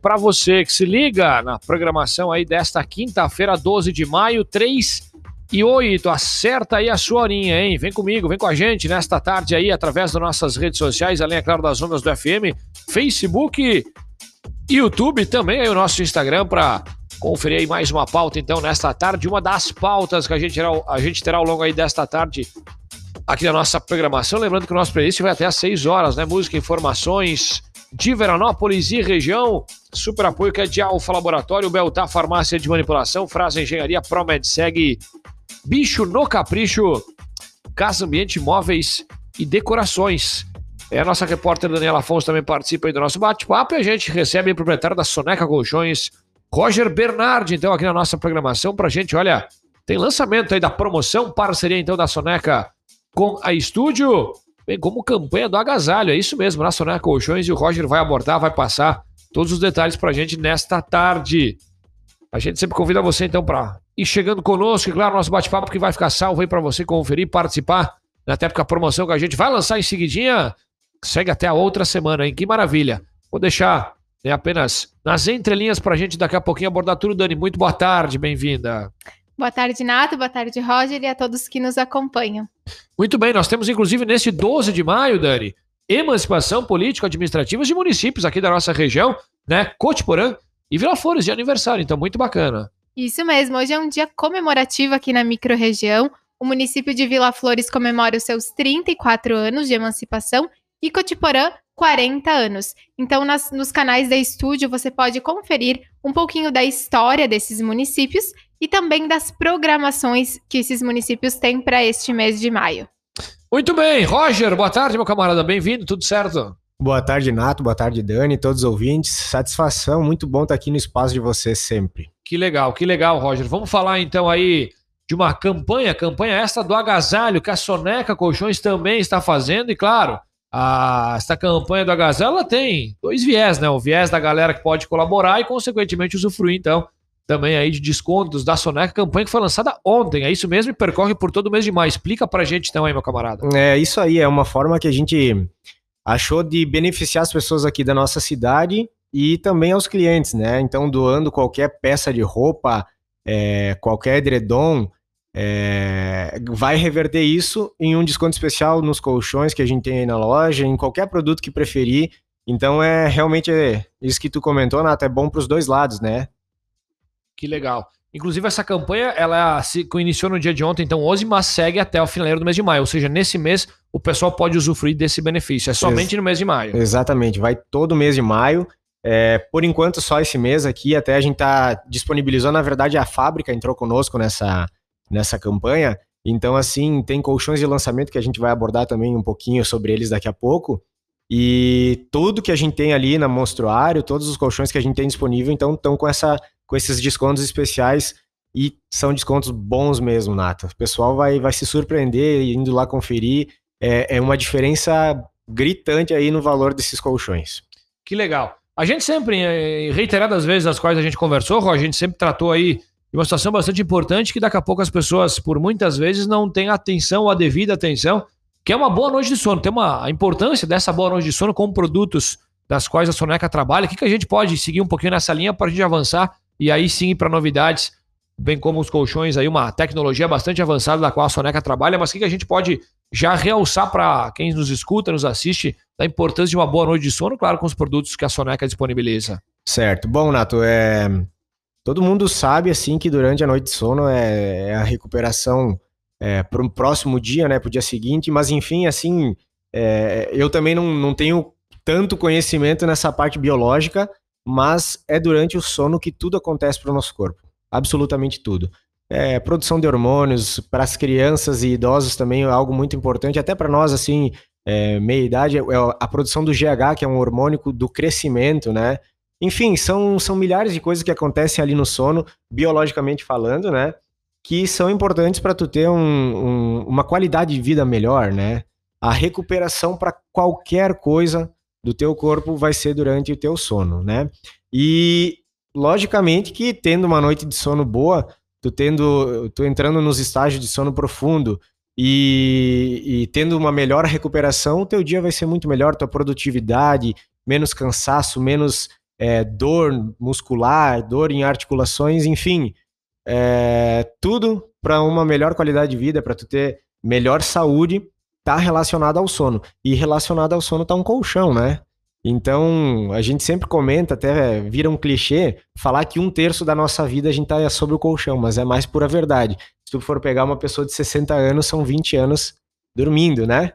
Para você que se liga na programação aí desta quinta-feira, 12 de maio, 3 e 8. Acerta aí a sua horinha, hein? Vem comigo, vem com a gente nesta tarde aí, através das nossas redes sociais, além, é claro, das ondas do FM, Facebook, YouTube, também aí o nosso Instagram para conferir aí mais uma pauta, então, nesta tarde. Uma das pautas que a gente terá, a gente terá ao longo aí desta tarde aqui na nossa programação. Lembrando que o nosso playlist vai até às 6 horas, né? Música, informações de Veranópolis e região. Super apoio que é de Alfa Laboratório, Beltar Farmácia de Manipulação, Frase Engenharia, Promed Segue, Bicho no Capricho, Casa Ambiente Móveis e Decorações. É, a nossa repórter Daniela Afonso também participa aí do nosso bate-papo e a gente recebe o proprietário da Soneca Colchões, Roger Bernardi, então, aqui na nossa programação pra gente. Olha, tem lançamento aí da promoção, parceria então da Soneca com a Estúdio, bem como campanha do agasalho, é isso mesmo, na Soneca Colchões e o Roger vai abordar, vai passar todos os detalhes pra gente nesta tarde. A gente sempre convida você então para ir chegando conosco, e claro, nosso bate-papo que vai ficar salvo aí para você conferir, participar, até porque a promoção que a gente vai lançar em seguidinha segue até a outra semana, hein? Que maravilha. Vou deixar né, apenas nas entrelinhas para a gente daqui a pouquinho abordar tudo, Dani. Muito boa tarde, bem-vinda. Boa tarde, Nato. Boa tarde, Roger, e a todos que nos acompanham. Muito bem, nós temos inclusive nesse 12 de maio, Dani, emancipação político-administrativa de municípios aqui da nossa região, né? Cotiporã e Vila Flores de aniversário, então muito bacana. Isso mesmo, hoje é um dia comemorativo aqui na microrregião. O município de Vila Flores comemora os seus 34 anos de emancipação e Cotiporã 40 anos. Então, nas, nos canais da Estúdio, você pode conferir um pouquinho da história desses municípios e também das programações que esses municípios têm para este mês de maio. Muito bem, Roger, boa tarde, meu camarada, bem-vindo, tudo certo? Boa tarde, Nato, boa tarde, Dani, todos os ouvintes. Satisfação, muito bom estar aqui no espaço de vocês sempre. Que legal, que legal, Roger. Vamos falar então aí de uma campanha, campanha esta do agasalho que a Soneca Colchões também está fazendo e claro, a, essa campanha do agasalho tem dois viés, né? O viés da galera que pode colaborar e, consequentemente, usufruir, então, também aí de descontos da Soneca, campanha que foi lançada ontem, é isso mesmo? E percorre por todo mês de maio. Explica pra gente então aí, meu camarada. É isso aí, é uma forma que a gente achou de beneficiar as pessoas aqui da nossa cidade e também aos clientes, né? Então, doando qualquer peça de roupa, é, qualquer edredom, é, vai reverter isso em um desconto especial nos colchões que a gente tem aí na loja, em qualquer produto que preferir. Então é realmente é, isso que tu comentou, Nato, é bom para os dois lados, né? Que legal. Inclusive, essa campanha ela se iniciou no dia de ontem, então 11, mas segue até o finaleiro do mês de maio. Ou seja, nesse mês o pessoal pode usufruir desse benefício. É somente Ex no mês de maio. Exatamente, vai todo mês de maio. É, por enquanto, só esse mês aqui, até a gente tá disponibilizando, na verdade, a fábrica entrou conosco nessa, nessa campanha. Então, assim, tem colchões de lançamento que a gente vai abordar também um pouquinho sobre eles daqui a pouco. E tudo que a gente tem ali na Monstruário, todos os colchões que a gente tem disponível, então estão com, essa, com esses descontos especiais e são descontos bons mesmo, Nata. O pessoal vai, vai se surpreender indo lá conferir. É, é uma diferença gritante aí no valor desses colchões. Que legal. A gente sempre, eh, reiteradas vezes as quais a gente conversou, a gente sempre tratou aí e uma situação bastante importante que daqui a pouco as pessoas, por muitas vezes, não têm atenção, a devida atenção, que é uma boa noite de sono. Tem uma a importância dessa boa noite de sono com produtos das quais a Soneca trabalha. O que, que a gente pode seguir um pouquinho nessa linha para a gente avançar e aí sim para novidades, bem como os colchões, aí uma tecnologia bastante avançada da qual a Soneca trabalha, mas o que, que a gente pode já realçar para quem nos escuta, nos assiste, da importância de uma boa noite de sono, claro, com os produtos que a Soneca disponibiliza. Certo. Bom, Nato, é todo mundo sabe assim que durante a noite de sono é, é a recuperação é, para o próximo dia, né, para o dia seguinte, mas enfim, assim, é, eu também não, não tenho tanto conhecimento nessa parte biológica, mas é durante o sono que tudo acontece para o nosso corpo, absolutamente tudo. É, produção de hormônios para as crianças e idosos também é algo muito importante, até para nós, assim, é, meia idade, é a produção do GH, que é um hormônio do crescimento, né? Enfim, são, são milhares de coisas que acontecem ali no sono, biologicamente falando, né? Que são importantes para tu ter um, um, uma qualidade de vida melhor, né? A recuperação para qualquer coisa do teu corpo vai ser durante o teu sono, né? E logicamente que tendo uma noite de sono boa, tu tendo, tu entrando nos estágios de sono profundo e, e tendo uma melhor recuperação, o teu dia vai ser muito melhor, tua produtividade, menos cansaço, menos é, dor muscular, dor em articulações, enfim, é, tudo para uma melhor qualidade de vida, para tu ter melhor saúde, tá relacionado ao sono. E relacionado ao sono tá um colchão, né? Então, a gente sempre comenta, até vira um clichê, falar que um terço da nossa vida a gente tá sobre o colchão, mas é mais pura verdade. Se tu for pegar uma pessoa de 60 anos, são 20 anos dormindo, né?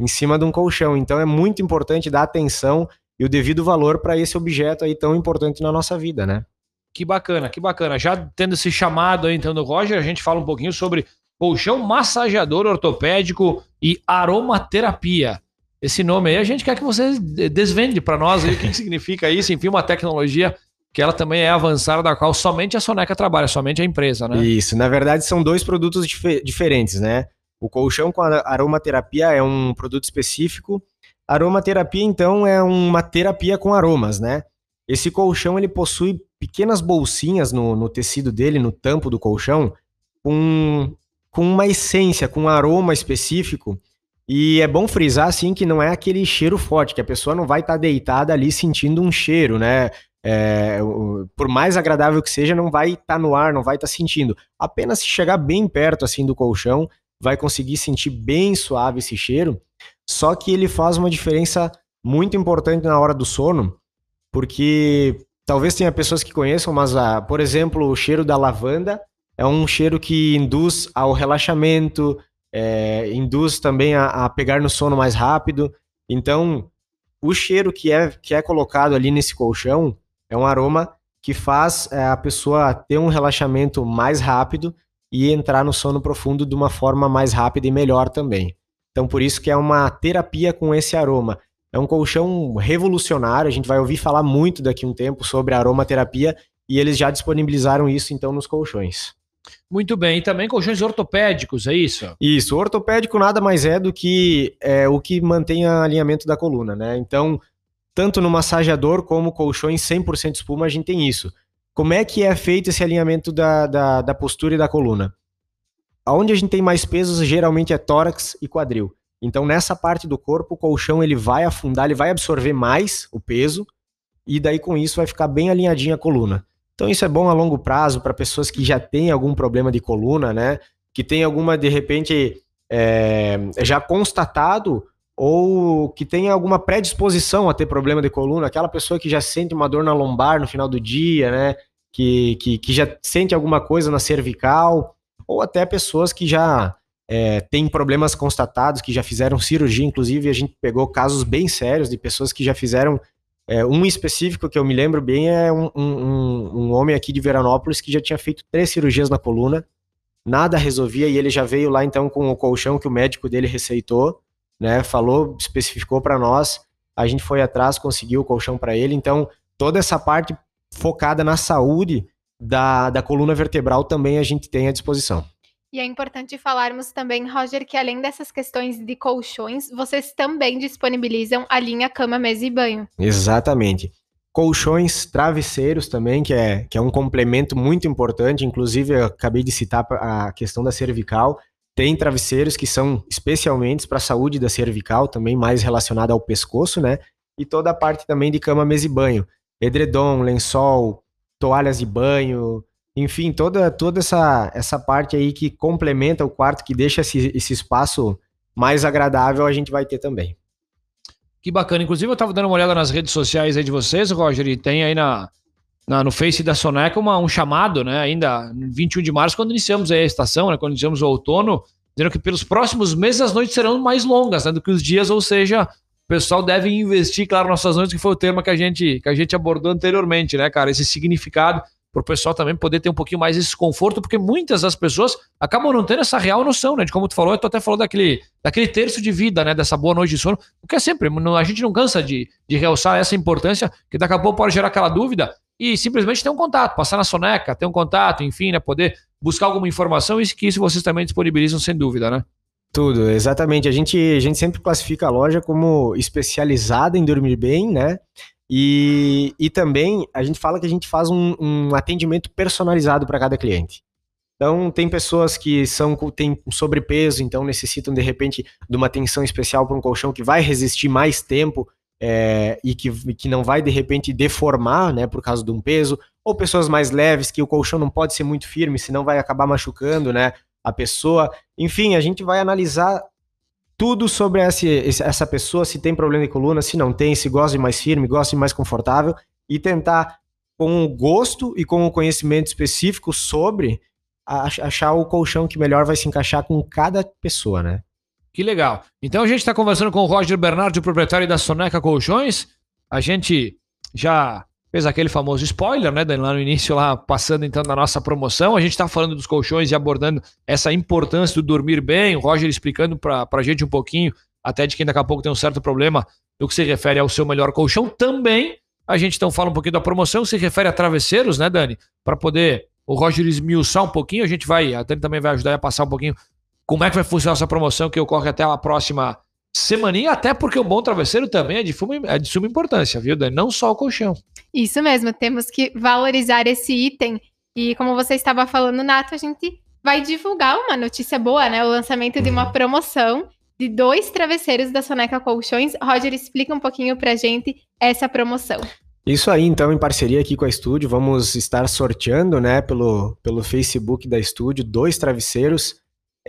Em cima de um colchão. Então, é muito importante dar atenção e o devido valor para esse objeto aí tão importante na nossa vida, né? Que bacana, que bacana. Já tendo esse chamado aí, então, do Roger, a gente fala um pouquinho sobre colchão massageador ortopédico e aromaterapia. Esse nome aí, a gente quer que você desvende para nós aí o que significa isso. Enfim, uma tecnologia que ela também é avançada, da qual somente a Soneca trabalha, somente a empresa, né? Isso, na verdade são dois produtos dif diferentes, né? O colchão com aromaterapia é um produto específico. Aromaterapia, então, é uma terapia com aromas, né? Esse colchão, ele possui pequenas bolsinhas no, no tecido dele, no tampo do colchão, com, com uma essência, com um aroma específico, e é bom frisar, assim, que não é aquele cheiro forte, que a pessoa não vai estar tá deitada ali sentindo um cheiro, né? É, por mais agradável que seja, não vai estar tá no ar, não vai estar tá sentindo. Apenas se chegar bem perto, assim, do colchão, vai conseguir sentir bem suave esse cheiro. Só que ele faz uma diferença muito importante na hora do sono, porque talvez tenha pessoas que conheçam, mas, ah, por exemplo, o cheiro da lavanda é um cheiro que induz ao relaxamento, é, induz também a, a, pegar no sono mais rápido. Então, o cheiro que é, que é colocado ali nesse colchão é um aroma que faz é, a pessoa ter um relaxamento mais rápido e entrar no sono profundo de uma forma mais rápida e melhor também. Então, por isso que é uma terapia com esse aroma. É um colchão revolucionário, a gente vai ouvir falar muito daqui a um tempo sobre aromaterapia e eles já disponibilizaram isso então nos colchões. Muito bem, e também colchões ortopédicos, é isso? Isso, ortopédico nada mais é do que é, o que mantém o alinhamento da coluna, né? Então, tanto no massageador como colchões 100% espuma, a gente tem isso. Como é que é feito esse alinhamento da, da, da postura e da coluna? Onde a gente tem mais pesos, geralmente é tórax e quadril. Então, nessa parte do corpo, o colchão ele vai afundar, ele vai absorver mais o peso, e daí com isso vai ficar bem alinhadinha a coluna. Então isso é bom a longo prazo para pessoas que já têm algum problema de coluna, né? Que tem alguma, de repente, é, já constatado ou que tem alguma predisposição a ter problema de coluna, aquela pessoa que já sente uma dor na lombar no final do dia, né? Que, que, que já sente alguma coisa na cervical, ou até pessoas que já é, têm problemas constatados, que já fizeram cirurgia, inclusive a gente pegou casos bem sérios de pessoas que já fizeram é, um específico que eu me lembro bem é um, um, um, homem aqui de Veranópolis que já tinha feito três cirurgias na coluna, nada resolvia e ele já veio lá então com o colchão que o médico dele receitou, né? Falou, especificou para nós, a gente foi atrás, conseguiu o colchão para ele. Então toda essa parte focada na saúde da, da coluna vertebral também a gente tem à disposição. E é importante falarmos também, Roger, que além dessas questões de colchões, vocês também disponibilizam a linha cama, mesa e banho. Exatamente. Colchões, travesseiros também, que é, que é um complemento muito importante. Inclusive, eu acabei de citar a questão da cervical. Tem travesseiros que são especialmente para a saúde da cervical, também mais relacionada ao pescoço, né? E toda a parte também de cama, mesa e banho. Edredom, lençol, toalhas de banho, enfim, toda, toda essa, essa parte aí que complementa o quarto, que deixa esse, esse espaço mais agradável, a gente vai ter também. Que bacana. Inclusive, eu estava dando uma olhada nas redes sociais aí de vocês, Roger, e tem aí na, na, no Face da Soneca uma, um chamado, né? Ainda 21 de março, quando iniciamos a estação, né? Quando iniciamos o outono, dizendo que pelos próximos meses as noites serão mais longas né, do que os dias, ou seja, o pessoal deve investir, claro, nossas noites, que foi o tema que a gente, que a gente abordou anteriormente, né, cara? Esse significado para o pessoal também poder ter um pouquinho mais esse conforto, porque muitas das pessoas acabam não tendo essa real noção, né? De como tu falou, tu até falou daquele, daquele terço de vida, né? Dessa boa noite de sono, porque é sempre, a gente não cansa de, de realçar essa importância, que daqui a pouco pode gerar aquela dúvida e simplesmente ter um contato, passar na soneca, ter um contato, enfim, né? Poder buscar alguma informação e que isso vocês também disponibilizam sem dúvida, né? Tudo, exatamente. A gente, a gente sempre classifica a loja como especializada em dormir bem, né? E, e também a gente fala que a gente faz um, um atendimento personalizado para cada cliente. Então, tem pessoas que são têm sobrepeso, então necessitam de repente de uma atenção especial para um colchão que vai resistir mais tempo é, e que, que não vai de repente deformar, né, por causa de um peso, ou pessoas mais leves que o colchão não pode ser muito firme, senão vai acabar machucando, né, a pessoa. Enfim, a gente vai analisar tudo sobre esse, essa pessoa, se tem problema de coluna, se não tem, se gosta de mais firme, gosta de mais confortável, e tentar, com o gosto e com o conhecimento específico sobre, achar o colchão que melhor vai se encaixar com cada pessoa, né? Que legal. Então a gente está conversando com o Roger Bernardi, o proprietário da Soneca Colchões. A gente já fez aquele famoso spoiler, né, lá no início, lá passando então da nossa promoção. A gente está falando dos colchões e abordando essa importância do dormir bem. O Roger explicando para a gente um pouquinho, até de quem daqui a pouco tem um certo problema no que se refere ao seu melhor colchão. Também a gente então fala um pouquinho da promoção, se refere a travesseiros, né, Dani? Para poder o Roger esmiuçar um pouquinho, a gente vai, a Dani também vai ajudar a passar um pouquinho como é que vai funcionar essa promoção que ocorre até a próxima semaninha, até porque o bom travesseiro também é de, suma, é de suma importância, viu, Dani? Não só o colchão. Isso mesmo, temos que valorizar esse item. E como você estava falando, Nato, a gente vai divulgar uma notícia boa, né? O lançamento de uma uhum. promoção de dois travesseiros da Soneca Colchões. Roger, explica um pouquinho pra gente essa promoção. Isso aí, então, em parceria aqui com a Estúdio, vamos estar sorteando, né, pelo, pelo Facebook da Estúdio, dois travesseiros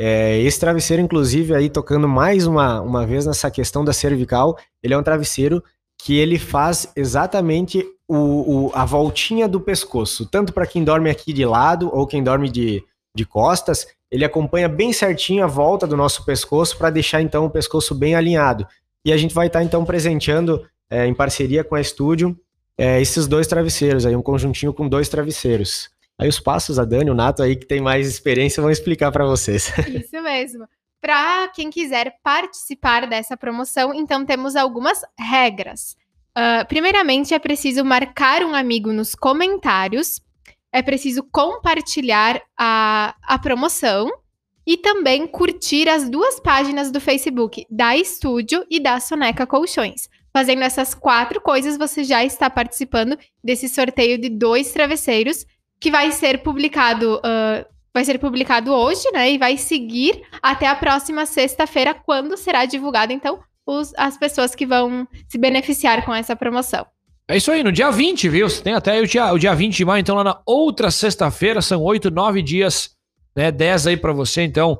é, esse travesseiro, inclusive, aí tocando mais uma, uma vez nessa questão da cervical, ele é um travesseiro que ele faz exatamente o, o a voltinha do pescoço, tanto para quem dorme aqui de lado ou quem dorme de, de costas, ele acompanha bem certinho a volta do nosso pescoço para deixar então o pescoço bem alinhado. E a gente vai estar tá, então presenteando é, em parceria com a Estúdio é, esses dois travesseiros, aí um conjuntinho com dois travesseiros. Aí os passos, a Dani, o Nato aí que tem mais experiência vão explicar para vocês. Isso mesmo. Para quem quiser participar dessa promoção, então temos algumas regras. Uh, primeiramente, é preciso marcar um amigo nos comentários, é preciso compartilhar a, a promoção e também curtir as duas páginas do Facebook, da Estúdio e da Soneca Colchões. Fazendo essas quatro coisas, você já está participando desse sorteio de dois travesseiros que vai ser publicado. Uh, vai ser publicado hoje, né? E vai seguir até a próxima sexta-feira, quando será divulgado, então, os, as pessoas que vão se beneficiar com essa promoção. É isso aí, no dia 20, viu? Você tem até o dia, o dia 20 de maio, então lá na outra sexta-feira, são 8, 9 dias, né? 10 aí para você, então,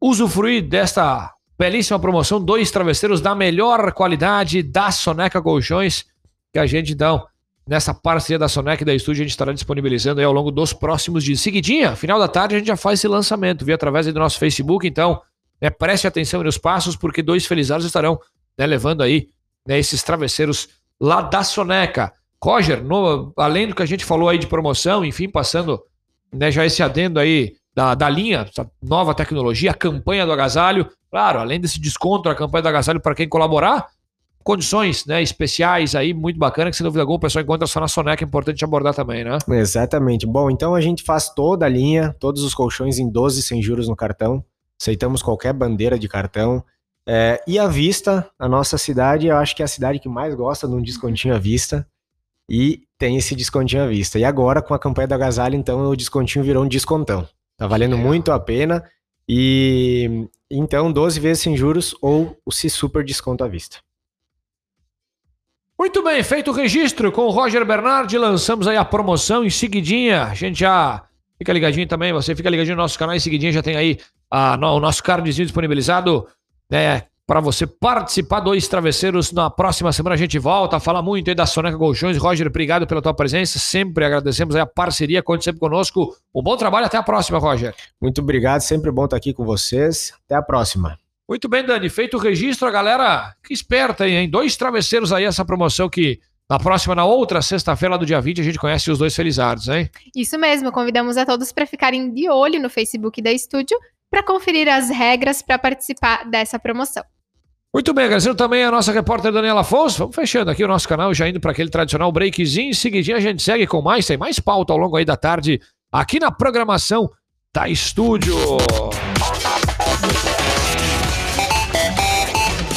usufruir desta belíssima promoção, dois travesseiros da melhor qualidade da Soneca Colchões, que a gente, então, nessa parceria da Sonec e da Estúdio, a gente estará disponibilizando ao longo dos próximos dias. Seguidinha, final da tarde, a gente já faz esse lançamento, via através do nosso Facebook, então né, preste atenção nos passos, porque dois felizados estarão né, levando aí né, esses travesseiros lá da Soneca. Roger, no, além do que a gente falou aí de promoção, enfim, passando né, já esse adendo aí da, da linha, nova tecnologia, a campanha do agasalho, claro, além desse desconto a campanha do agasalho para quem colaborar, condições né, especiais aí, muito bacana, que sem dúvida alguma o pessoal encontra só na Soneca, é importante abordar também, né? Exatamente. Bom, então a gente faz toda a linha, todos os colchões em 12 sem juros no cartão, aceitamos qualquer bandeira de cartão, é, e a vista, a nossa cidade, eu acho que é a cidade que mais gosta de um descontinho à vista, e tem esse descontinho à vista. E agora, com a campanha da agasalho, então o descontinho virou um descontão. Tá valendo muito a pena, e então 12 vezes sem juros ou o se super desconto à vista. Muito bem, feito o registro com o Roger Bernardi, lançamos aí a promoção em seguidinha. A gente já fica ligadinho também, você fica ligadinho no nosso canal em seguidinha, já tem aí a, no, o nosso cardzinho disponibilizado, né, para você participar dois travesseiros. Na próxima semana a gente volta a falar muito aí da Soneca Colchões. Roger, obrigado pela tua presença, sempre agradecemos a parceria, conte sempre conosco. Um bom trabalho, até a próxima, Roger. Muito obrigado, sempre bom estar aqui com vocês. Até a próxima. Muito bem, Dani. Feito o registro, a galera que esperta aí, hein? Dois travesseiros aí, essa promoção que na próxima, na outra sexta-feira do dia 20, a gente conhece os dois felizardos, hein? Isso mesmo. Convidamos a todos para ficarem de olho no Facebook da Estúdio para conferir as regras para participar dessa promoção. Muito bem, agradecendo também a nossa repórter Daniela Afonso. Vamos fechando aqui o nosso canal, já indo para aquele tradicional breakzinho. Em seguidinho a gente segue com mais, tem mais pauta ao longo aí da tarde aqui na programação da Estúdio.